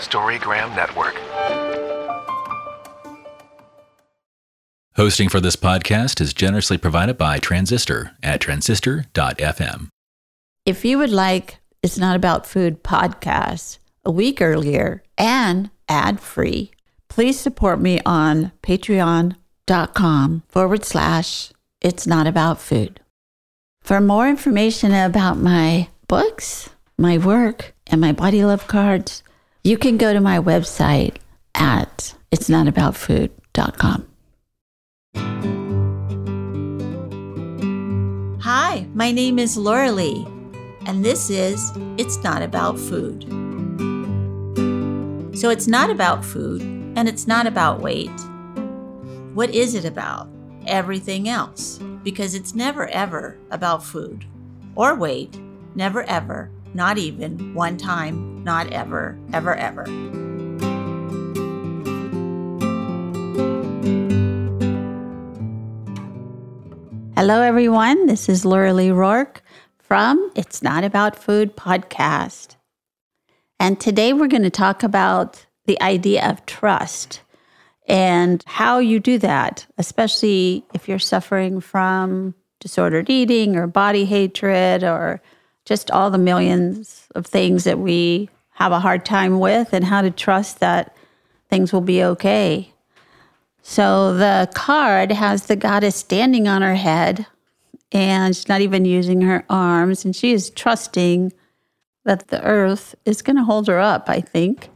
Storygram Network. Hosting for this podcast is generously provided by Transistor at transistor.fm. If you would like It's Not About Food podcast a week earlier and ad free, please support me on patreon.com forward slash It's Not About Food. For more information about my books, my work, and my body love cards, you can go to my website at itsnotaboutfood.com. Hi, my name is Laura Lee, and this is It's Not About Food. So it's not about food and it's not about weight. What is it about? Everything else because it's never ever about food or weight, never ever, not even one time, not ever, ever, ever. Hello, everyone. This is Laura Lee Rourke from It's Not About Food podcast. And today we're going to talk about the idea of trust and how you do that, especially if you're suffering from disordered eating or body hatred or just all the millions of things that we have a hard time with, and how to trust that things will be okay. So the card has the goddess standing on her head, and she's not even using her arms, and she is trusting that the earth is going to hold her up, I think.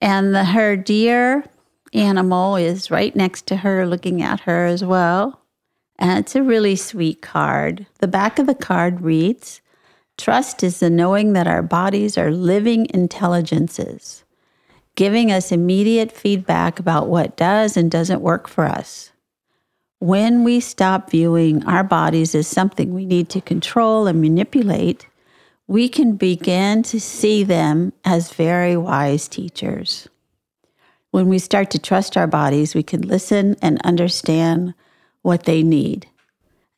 And the, her deer animal is right next to her, looking at her as well. And it's a really sweet card. The back of the card reads Trust is the knowing that our bodies are living intelligences, giving us immediate feedback about what does and doesn't work for us. When we stop viewing our bodies as something we need to control and manipulate, we can begin to see them as very wise teachers. When we start to trust our bodies, we can listen and understand what they need.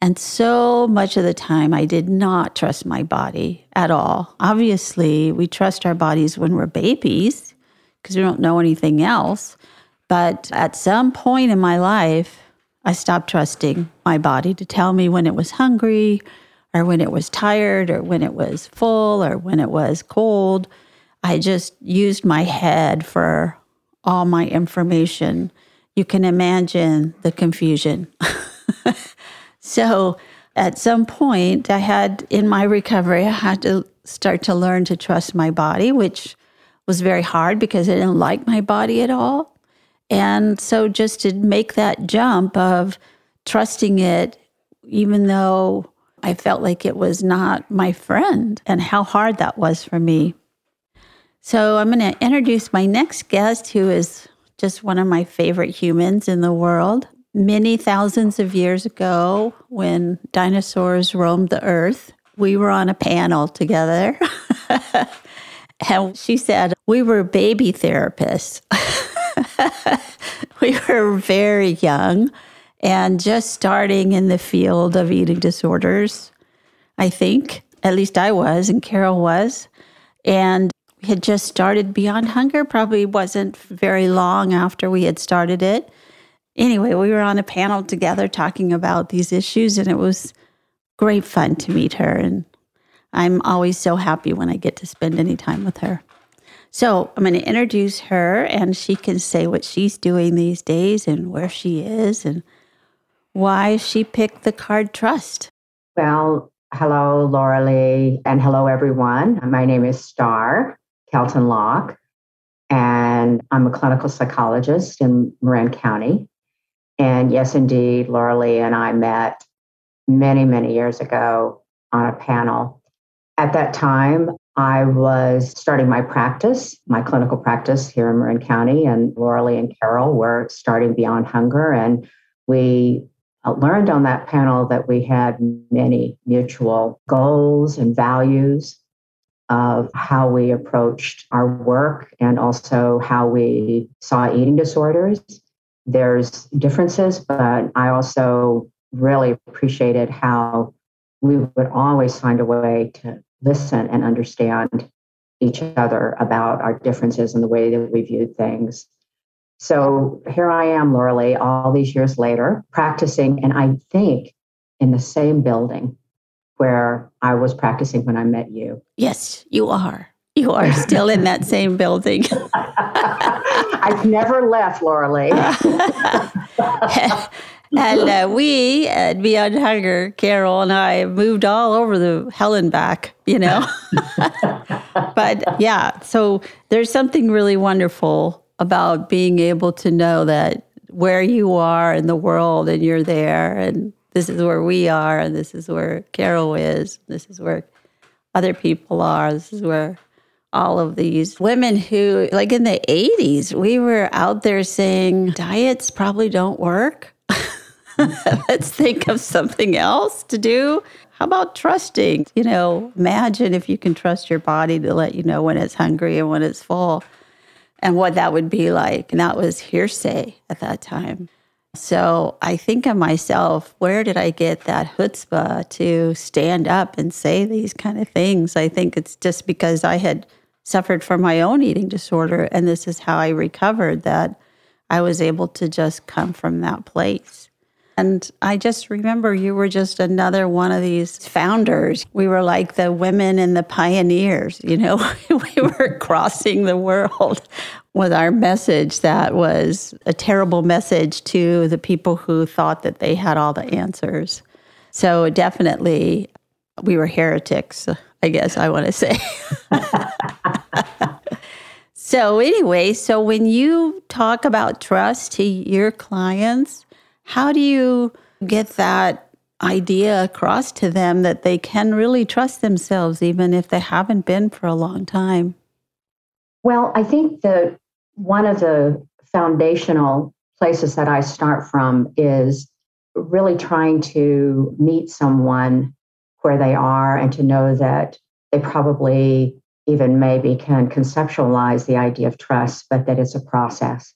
And so much of the time, I did not trust my body at all. Obviously, we trust our bodies when we're babies because we don't know anything else. But at some point in my life, I stopped trusting my body to tell me when it was hungry or when it was tired or when it was full or when it was cold. I just used my head for all my information, you can imagine the confusion. so at some point, I had in my recovery, I had to start to learn to trust my body, which was very hard because I didn't like my body at all. And so just to make that jump of trusting it, even though I felt like it was not my friend, and how hard that was for me. So I'm going to introduce my next guest, who is just one of my favorite humans in the world. Many thousands of years ago, when dinosaurs roamed the earth, we were on a panel together. and she said, We were baby therapists. we were very young and just starting in the field of eating disorders, I think. At least I was, and Carol was. And we had just started Beyond Hunger, probably wasn't very long after we had started it. Anyway, we were on a panel together talking about these issues, and it was great fun to meet her. And I'm always so happy when I get to spend any time with her. So I'm going to introduce her, and she can say what she's doing these days and where she is and why she picked the card trust. Well, hello, Laura Lee, and hello, everyone. My name is Starr. Kelton Locke, and I'm a clinical psychologist in Marin County. And yes, indeed, Laura Lee and I met many, many years ago on a panel. At that time, I was starting my practice, my clinical practice here in Marin County, and Laura Lee and Carol were starting Beyond Hunger. And we learned on that panel that we had many mutual goals and values of how we approached our work and also how we saw eating disorders. There's differences, but I also really appreciated how we would always find a way to listen and understand each other about our differences and the way that we viewed things. So here I am, Laura all these years later, practicing, and I think in the same building where I was practicing when I met you. Yes, you are. You are still in that same building. I've never left, Laura Lee. and uh, we at Beyond Hunger, Carol and I moved all over the hell and back, you know. but yeah, so there's something really wonderful about being able to know that where you are in the world and you're there and this is where we are and this is where Carol is, this is where other people are, this is where all of these women who, like in the 80s, we were out there saying diets probably don't work. Let's think of something else to do. How about trusting? You know, imagine if you can trust your body to let you know when it's hungry and when it's full and what that would be like. And that was hearsay at that time. So I think of myself, where did I get that chutzpah to stand up and say these kind of things? I think it's just because I had suffered from my own eating disorder. And this is how I recovered that I was able to just come from that place. And I just remember you were just another one of these founders. We were like the women and the pioneers, you know, we were crossing the world with our message that was a terrible message to the people who thought that they had all the answers. So definitely we were heretics, I guess I want to say. so, anyway, so when you talk about trust to your clients, how do you get that idea across to them that they can really trust themselves, even if they haven't been for a long time? Well, I think that one of the foundational places that I start from is really trying to meet someone where they are and to know that they probably even maybe can conceptualize the idea of trust, but that it's a process.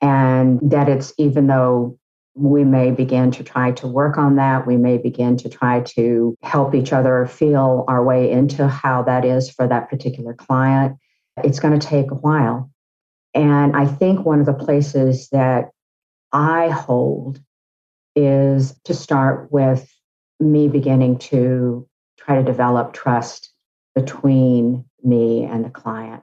And that it's even though we may begin to try to work on that, we may begin to try to help each other feel our way into how that is for that particular client, it's going to take a while. And I think one of the places that I hold is to start with me beginning to try to develop trust between me and the client.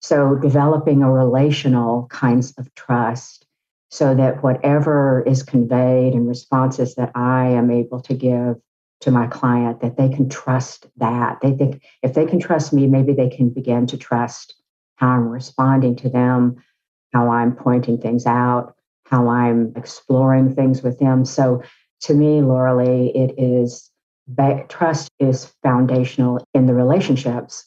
So, developing a relational kinds of trust so that whatever is conveyed and responses that I am able to give to my client, that they can trust that. They think if they can trust me, maybe they can begin to trust how I'm responding to them, how I'm pointing things out, how I'm exploring things with them. So to me, Laura Lee, it is trust is foundational in the relationships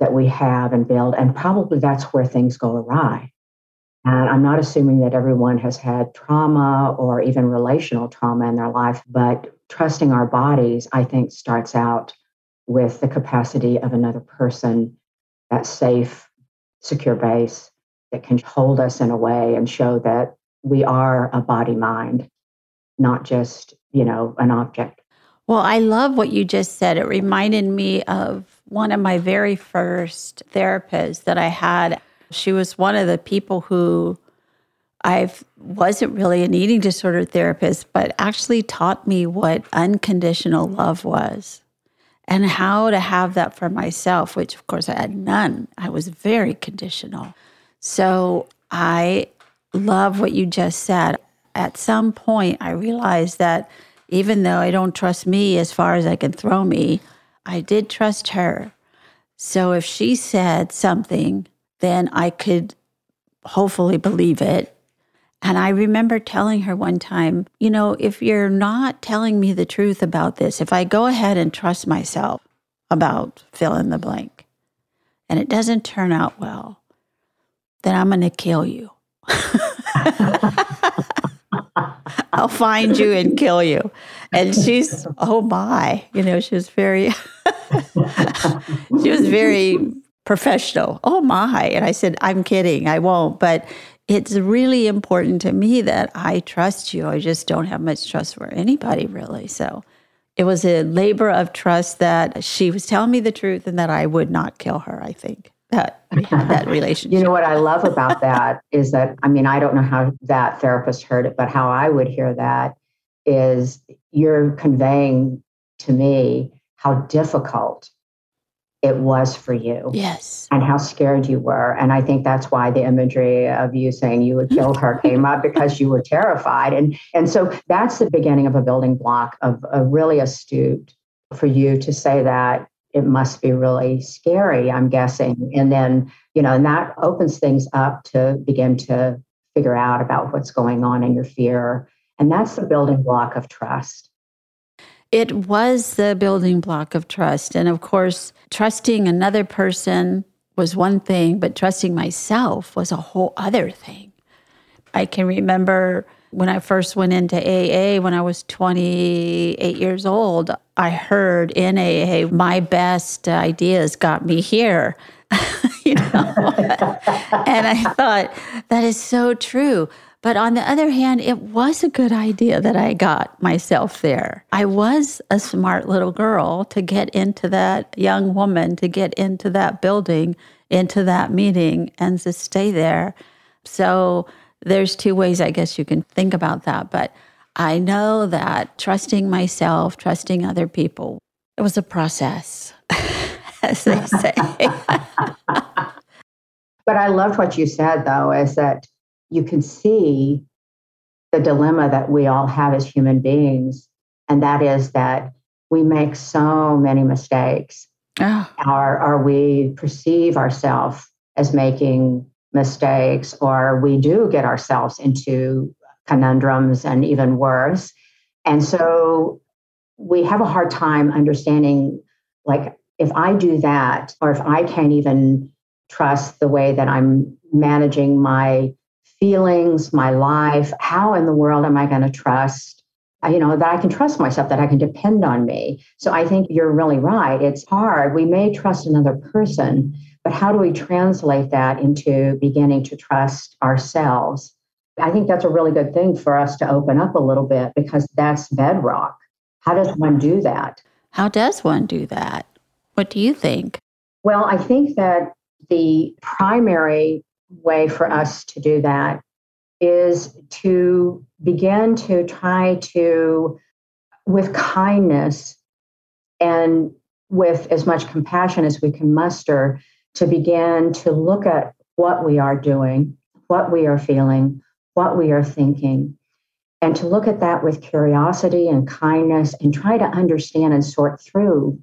that we have and build. And probably that's where things go awry. And I'm not assuming that everyone has had trauma or even relational trauma in their life, but trusting our bodies, I think, starts out with the capacity of another person, that safe, secure base that can hold us in a way and show that we are a body mind not just, you know, an object. Well, I love what you just said. It reminded me of one of my very first therapists that I had. She was one of the people who I wasn't really an eating disorder therapist, but actually taught me what unconditional love was and how to have that for myself, which of course I had none. I was very conditional. So I love what you just said at some point, I realized that even though I don't trust me as far as I can throw me, I did trust her. So if she said something, then I could hopefully believe it. And I remember telling her one time, you know, if you're not telling me the truth about this, if I go ahead and trust myself about fill in the blank and it doesn't turn out well, then I'm going to kill you. I'll find you and kill you. And she's, oh my, you know, she was very, she was very professional. Oh my. And I said, I'm kidding, I won't. But it's really important to me that I trust you. I just don't have much trust for anybody, really. So it was a labor of trust that she was telling me the truth and that I would not kill her, I think. That that relationship. you know what I love about that is that I mean I don't know how that therapist heard it, but how I would hear that is you're conveying to me how difficult it was for you. Yes. And how scared you were. And I think that's why the imagery of you saying you would kill her came up because you were terrified. And and so that's the beginning of a building block of a really astute for you to say that it must be really scary, I'm guessing. And then, you know, and that opens things up to begin to figure out about what's going on in your fear. And that's the building block of trust. It was the building block of trust. And of course, trusting another person was one thing, but trusting myself was a whole other thing. I can remember when I first went into AA when I was 28 years old, I heard in AA, my best ideas got me here. you know? and I thought, that is so true. But on the other hand, it was a good idea that I got myself there. I was a smart little girl to get into that young woman, to get into that building, into that meeting, and to stay there. So there's two ways I guess you can think about that. But I know that trusting myself, trusting other people, it was a process, as they say. but I loved what you said, though, is that you can see the dilemma that we all have as human beings. And that is that we make so many mistakes. Oh. Or, or we perceive ourselves as making mistakes, or we do get ourselves into conundrums and even worse. And so we have a hard time understanding like, if I do that, or if I can't even trust the way that I'm managing my feelings, my life. How in the world am I going to trust? Uh, you know, that I can trust myself, that I can depend on me. So I think you're really right. It's hard. We may trust another person, but how do we translate that into beginning to trust ourselves? I think that's a really good thing for us to open up a little bit because that's bedrock. How does one do that? How does one do that? What do you think? Well, I think that the primary way for us to do that is to begin to try to, with kindness and with as much compassion as we can muster, to begin to look at what we are doing, what we are feeling, what we are thinking, and to look at that with curiosity and kindness and try to understand and sort through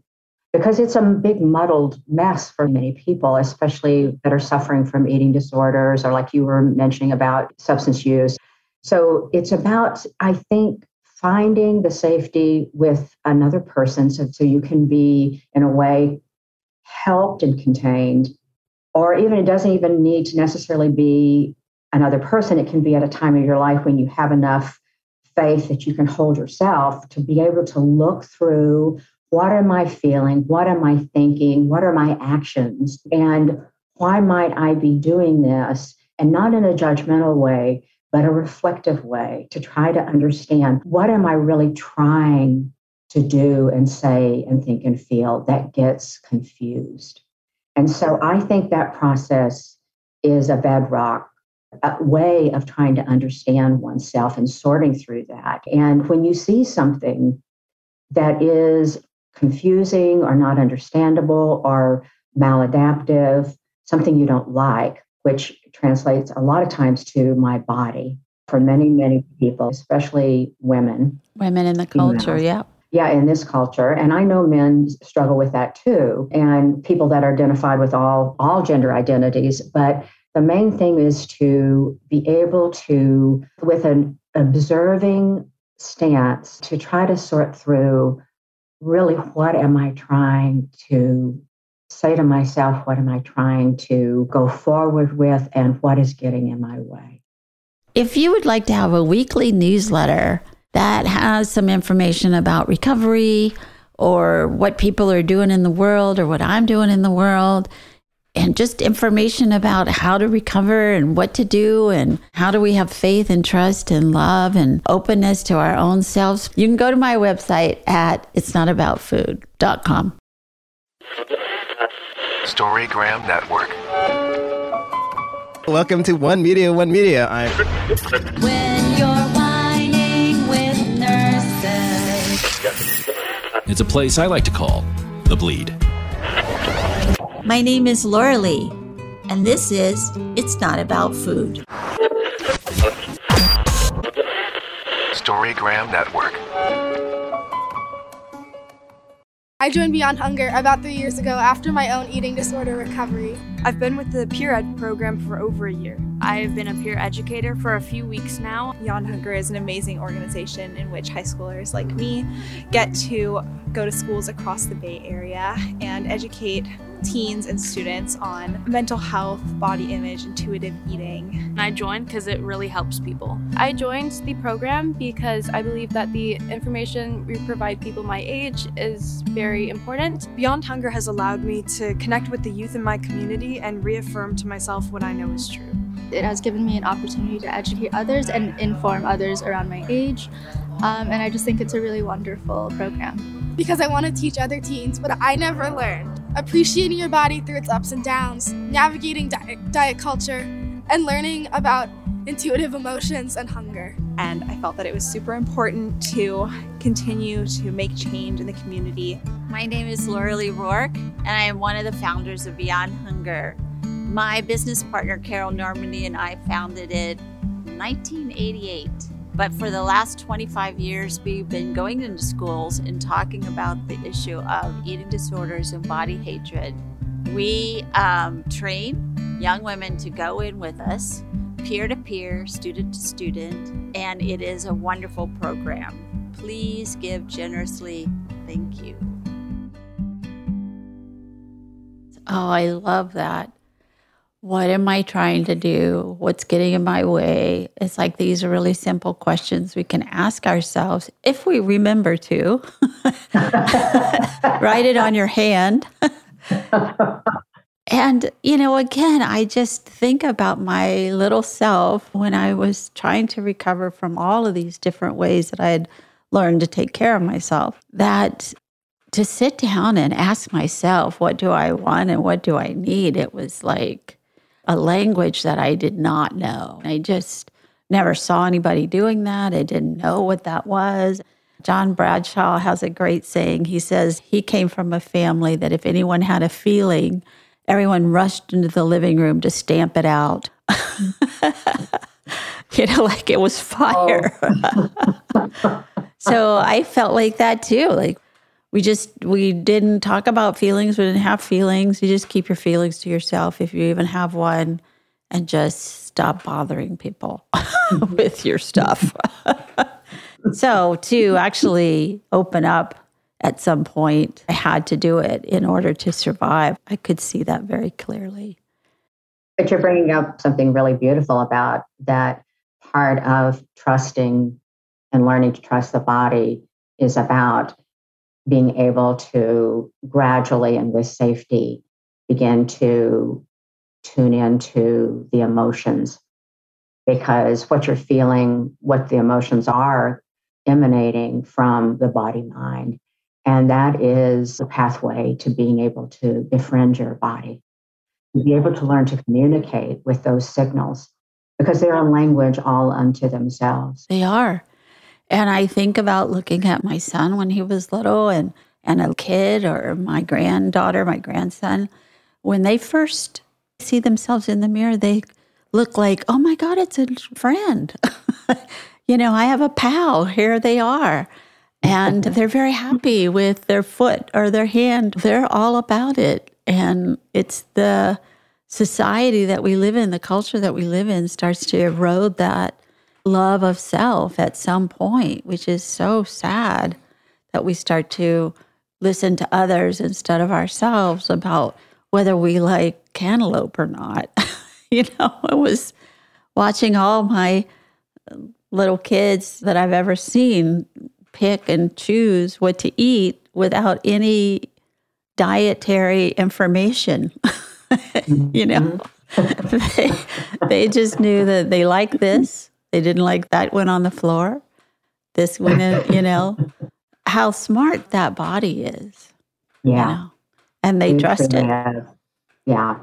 because it's a big muddled mess for many people, especially that are suffering from eating disorders or like you were mentioning about substance use. So it's about, I think, finding the safety with another person so, so you can be, in a way, helped and contained. Or even it doesn't even need to necessarily be another person. It can be at a time of your life when you have enough faith that you can hold yourself to be able to look through what am I feeling? What am I thinking? What are my actions? And why might I be doing this? And not in a judgmental way, but a reflective way to try to understand what am I really trying to do and say and think and feel that gets confused. And so I think that process is a bedrock a way of trying to understand oneself and sorting through that. And when you see something that is confusing or not understandable or maladaptive, something you don't like, which translates a lot of times to my body for many, many people, especially women. Women in the culture, yeah. Yeah, in this culture. And I know men struggle with that too, and people that are identified with all, all gender identities. But the main thing is to be able to, with an observing stance, to try to sort through really what am I trying to say to myself? What am I trying to go forward with? And what is getting in my way? If you would like to have a weekly newsletter that has some information about recovery or what people are doing in the world or what I'm doing in the world, and just information about how to recover and what to do and how do we have faith and trust and love and openness to our own selves, you can go to my website at itsnotaboutfood.com. Storygram Network. Welcome to One Media, One Media. I'm When you're whining with nurses. It's a place I like to call The Bleed. My name is Laura Lee, and this is It's Not About Food. Storygram Network. I joined Beyond Hunger about three years ago after my own eating disorder recovery. I've been with the Peer Ed program for over a year. I've been a peer educator for a few weeks now. Beyond Hunger is an amazing organization in which high schoolers like me get to go to schools across the Bay Area and educate teens and students on mental health, body image, intuitive eating. And I joined because it really helps people. I joined the program because I believe that the information we provide people my age is very important. Beyond Hunger has allowed me to connect with the youth in my community and reaffirm to myself what I know is true. It has given me an opportunity to educate others and inform others around my age. Um, and I just think it's a really wonderful program. Because I want to teach other teens what I never learned appreciating your body through its ups and downs, navigating diet, diet culture, and learning about intuitive emotions and hunger. And I felt that it was super important to continue to make change in the community. My name is Laura Lee Rourke, and I am one of the founders of Beyond Hunger. My business partner, Carol Normandi, and I founded it in 1988. But for the last 25 years, we've been going into schools and talking about the issue of eating disorders and body hatred. We um, train young women to go in with us, peer to peer, student to student, and it is a wonderful program. Please give generously. Thank you. Oh, I love that. What am I trying to do? What's getting in my way? It's like these are really simple questions we can ask ourselves if we remember to. Write it on your hand. and, you know, again, I just think about my little self when I was trying to recover from all of these different ways that I had learned to take care of myself. That to sit down and ask myself, what do I want and what do I need? It was like, a language that I did not know. I just never saw anybody doing that. I didn't know what that was. John Bradshaw has a great saying. He says he came from a family that if anyone had a feeling, everyone rushed into the living room to stamp it out. you know, like it was fire. Oh. so I felt like that too. Like we just we didn't talk about feelings. We didn't have feelings. You just keep your feelings to yourself if you even have one and just stop bothering people with your stuff. So to actually open up at some point i had to do it in order to survive. I could see that very clearly. But you're bringing up something really beautiful about that part of trusting and learning to trust the body is about being able to gradually and with safety begin to tune into the emotions because what you're feeling, what the emotions are emanating from the body mind. And that is the pathway to being able to befriend your body, to be able to learn to communicate with those signals because they're a language all unto themselves. They are. And I think about looking at my son when he was little and, and a kid or my granddaughter, my grandson. When they first see themselves in the mirror, they look like, oh my God, it's a friend. you know, I have a pal. Here they are. And they're very happy with their foot or their hand. They're all about it. And it's the society that we live in, the culture that we live in starts to erode that love of self at some point, which is so sad that we start to listen to others instead of ourselves about whether we like cantaloupe or not. you know, it was watching all my little kids that I've ever seen pick and choose what to eat without any dietary information. you know, mm-hmm. they, they just knew that they liked this. They didn't like that one on the floor. This one, in, you know, how smart that body is. you Yeah. know, And they It trust it. is. Yeah,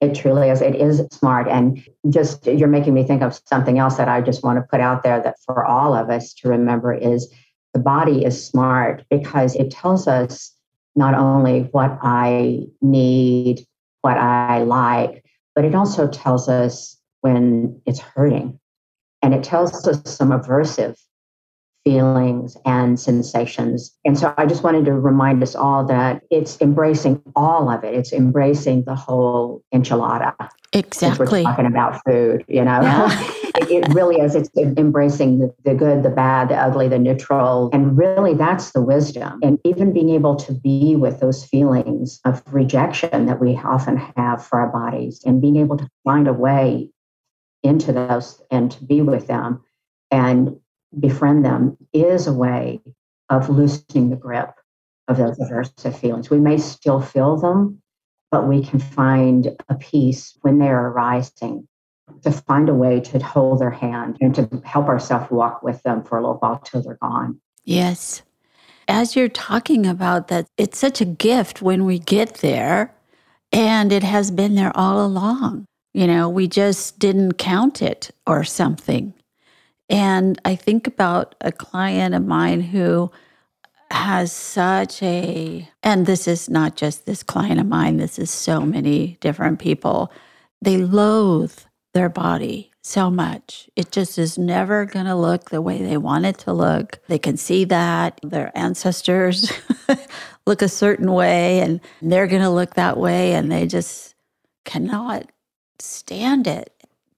it truly is. It is smart. And just you're making me think of something else that I just want to put out there that for all of us to remember is the body is smart because it tells us not only what I need, what I like, but it also tells us when it's hurting. And it tells us some aversive feelings and sensations. And so I just wanted to remind us all that it's embracing all of it. It's embracing the whole enchilada. Since we're talking about food, you know, Yeah. it, it really is. It's embracing the, the good, the bad, the ugly, the neutral. And really, that's the wisdom. And even being able to be with those feelings of rejection that we often have for our bodies and being able to find a way into those and to be with them and befriend them is a way of loosening the grip of those aversive feelings. We may still feel them, but we can find a peace when they're arising to find a way to hold their hand and to help ourselves walk with them for a little while till they're gone. Yes. As you're talking about that, it's such a gift when we get there, and it has been there all along. You know, we just didn't count it or something. And I think about a client of mine who has such a, and this is not just this client of mine, this is so many different people. They loathe their body so much. It just is never going to look the way they want it to look. They can see that their ancestors look a certain way and they're going to look that way, and they just cannot stand it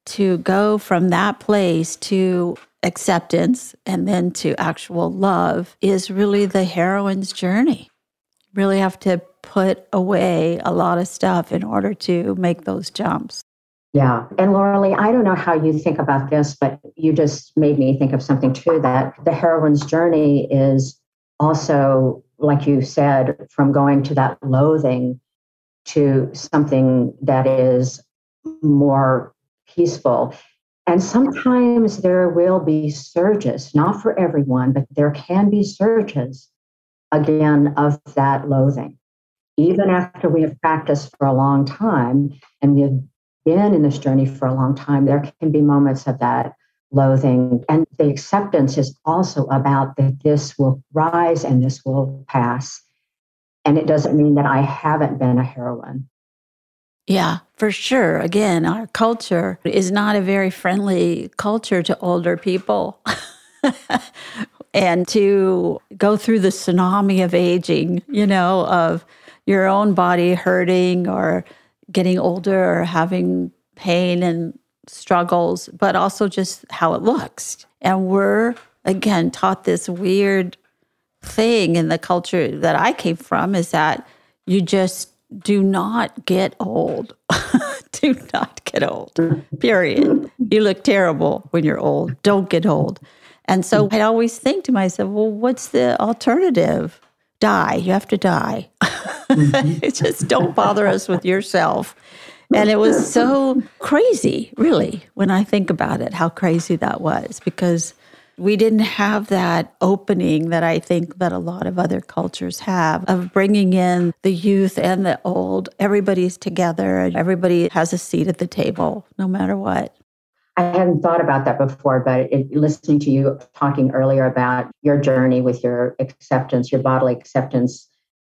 to go from that place to acceptance and then to actual love is really the heroine's journey. Really have to put away a lot of stuff in order to make those jumps. Yeah. And Laura Lee, I don't know how you think about this, but you just made me think of something too that the heroine's journey is also, like you said, from going to that loathing to something that is more peaceful. And sometimes there will be surges, not for everyone, but there can be surges again of that loathing. Even after we have practiced for a long time and we have been in this journey for a long time, there can be moments of that loathing. And the acceptance is also about that this will rise and this will pass. And it doesn't mean that I haven't been a heroine. Yeah, for sure. Again, our culture is not a very friendly culture to older people. and to go through the tsunami of aging, you know, of your own body hurting or getting older or having pain and struggles, but also just how it looks. And we're, again, taught this weird thing in the culture that I came from is that you just do not get old. do not get old, period. You look terrible when you're old. Don't get old. And so I always think to myself, well, what's the alternative? Die. You have to die. Mm-hmm. just don't bother us with yourself. And it was so crazy, really, when I think about it, how crazy that was because we didn't have that opening that I think that a lot of other cultures have of bringing in the youth and the old. Everybody's together everybody has a seat at the table, no matter what. I hadn't thought about that before, but it, listening to you talking earlier about your journey with your acceptance, your bodily acceptance,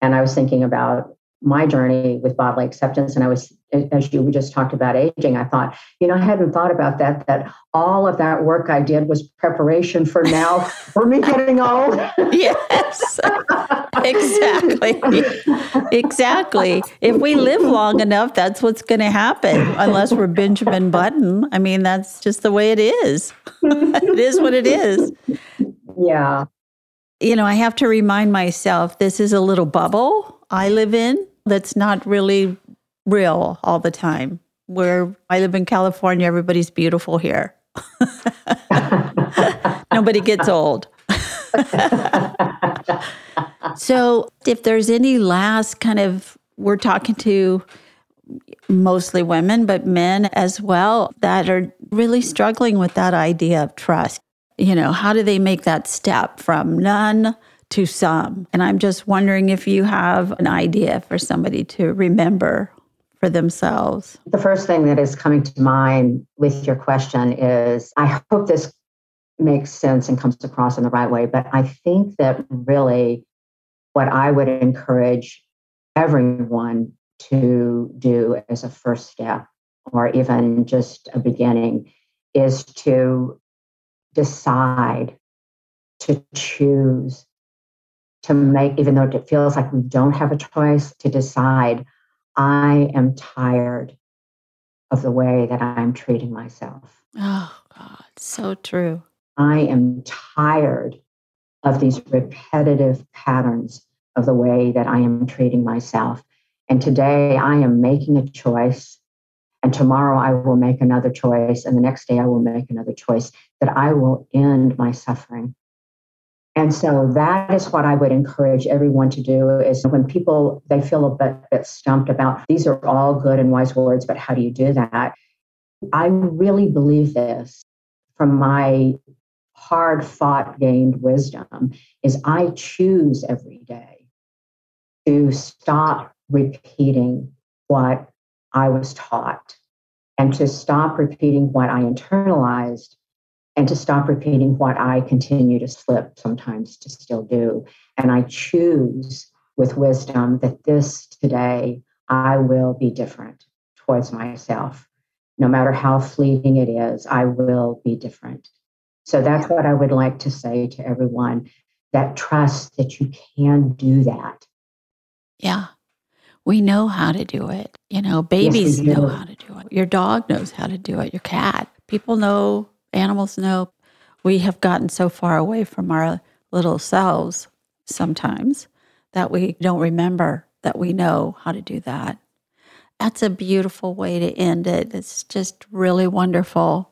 and I was thinking about my journey with bodily acceptance, and I was, as you just talked about aging, I thought, you know, I hadn't thought about that. That all of that work I did was preparation for now for me getting old. yes, exactly, exactly. If we live long enough, that's what's going to happen. Unless we're Benjamin Button, I mean, that's just the way it is. it is what it is. Yeah. You know, I have to remind myself this is a little bubble I live in that's not really real all the time. Where I live in California, everybody's beautiful here. Nobody gets old. so, if there's any last kind of, we're talking to mostly women, but men as well that are really struggling with that idea of trust. You know, how do they make that step from none to some? And I'm just wondering if you have an idea for somebody to remember for themselves. The first thing that is coming to mind with your question is I hope this makes sense and comes across in the right way, but I think that really what I would encourage everyone to do as a first step or even just a beginning is to decide to choose to make even though it feels like we don't have a choice to decide i am tired of the way that i'm treating myself Oh, God, so true. i am tired of these repetitive patterns of the way that i am treating myself and today I am making a choice. And tomorrow I will make another choice. And the next day I will make another choice that I will end my suffering. And so that is what I would encourage everyone to do is when people they feel a bit, bit stumped about these are all good and wise words, but how do you do that? I really believe this from my hard fought gained wisdom is I choose every day to stop repeating what I was taught and to stop repeating what I internalized and to stop repeating what I continue to slip sometimes to still do. And I choose with wisdom that this today I will be different towards myself. No matter how fleeting it is, I will be different. So that's what I would like to say to everyone that trust that you can do that. Yeah. We know how to do it. You know, babies do. know how to do it. Your dog knows how to do it. Your cat. People know, animals know. We have gotten so far away from our little selves sometimes that we don't remember that we know how to do that. That's a beautiful way to end it. It's just really wonderful.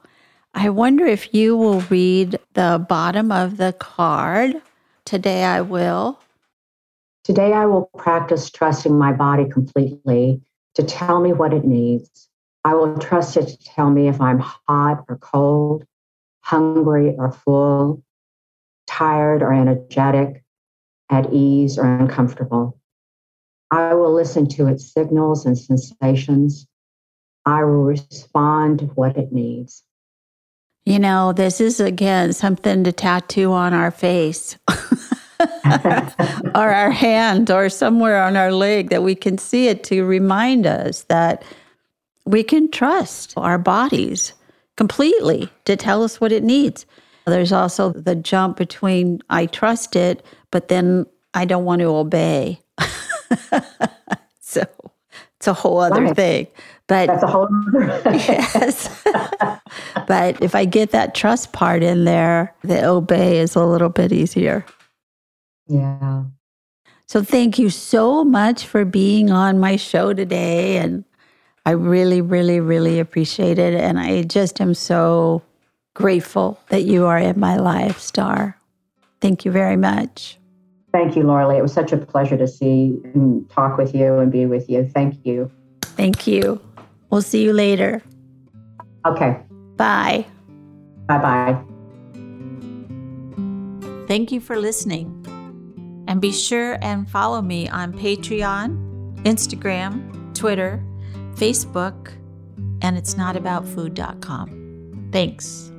I wonder if you will read the bottom of the card. Today I will. Today, I will practice trusting my body completely to tell me what it needs. I will trust it to tell me if I'm hot or cold, hungry or full, tired or energetic, at ease or uncomfortable. I will listen to its signals and sensations. I will respond to what it needs. You know, this is again something to tattoo on our face. or our hand or somewhere on our leg that we can see it to remind us that we can trust our bodies completely to tell us what it needs. There's also the jump between I trust it, but then I don't want to obey. so it's a whole other Right. thing. But That's a whole yes. but if I get that trust part in there, the obey is a little bit easier. Yeah. So thank you so much for being on my show today. And I really, really, really appreciate it. And I just am so grateful that you are in my life, Starr. Thank you very much. Thank you, Laura Lee. It was such a pleasure to see and talk with you and be with you. Thank you. Thank you. We'll see you later. Okay. Bye. Bye bye. Thank you for listening. And be sure and follow me on Patreon, Instagram, Twitter, Facebook, and it's not about food.com. Thanks.